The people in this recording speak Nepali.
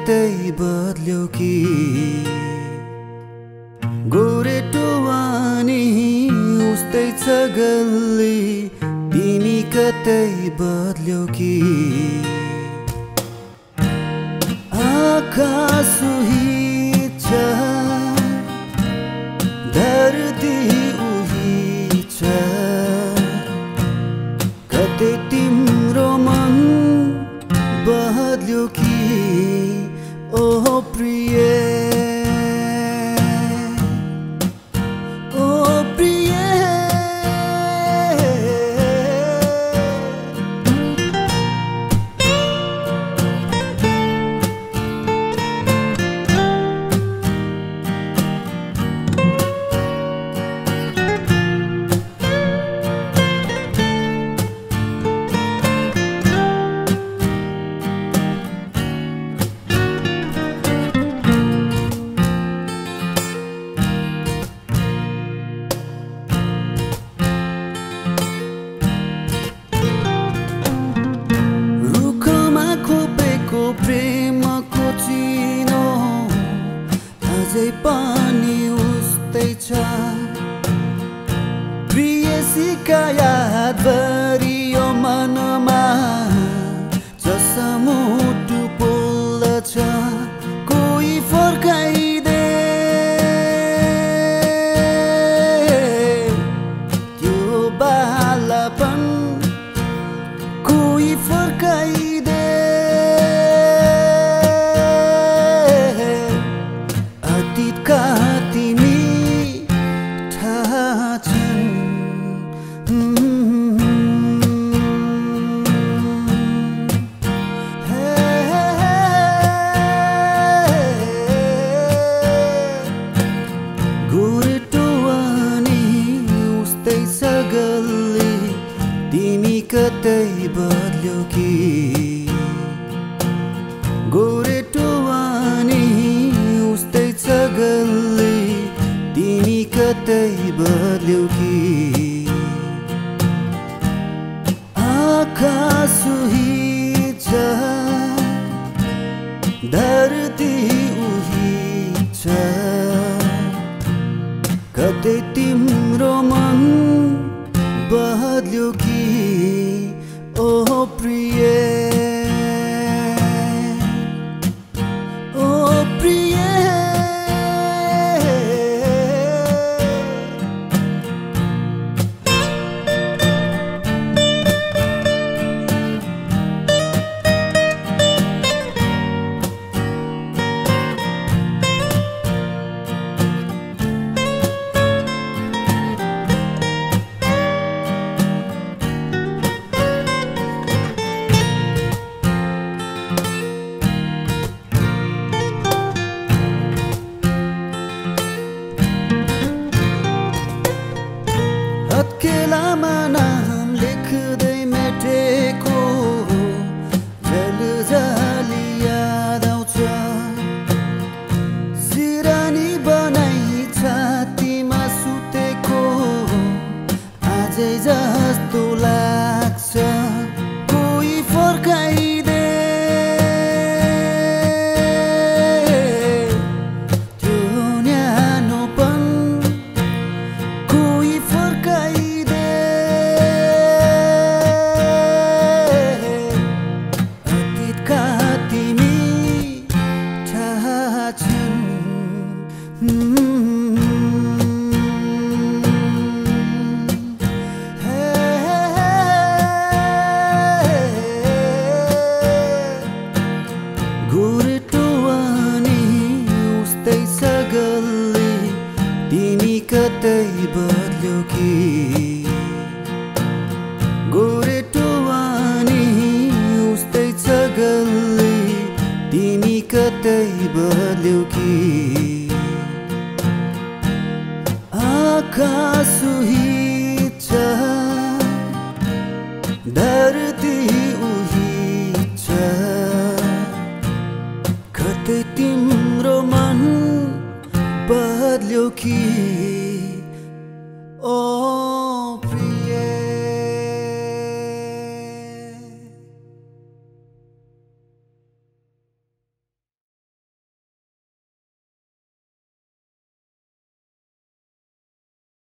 तिमी कतै बदल्यौ कि? गोरेटो वानी उस्तै छ गल्ली तिमी कतै बदल्यौ कि? आकाश उही छ धरती उही छ। कतै तिम्रो advertise गोरेटो अनि उस्तै छ गल्ली तिमी कतै बदल्यौ कि. गोरेटो अनि उस्तै छ गल्ली तिमी कतै बदल्यौ कि. आकाश उही छ धरती कतै तिम्रो मन बदल्यो कि ओ प्रिय। Jesus. कतै बदल्यौ कि? गोरेटो अनि उस्तै छ गल्ली तिमी कतै बदल्यौ कि? आकाश उही छ धरती उही छ। कतै तिम्रो मन bëhet luki O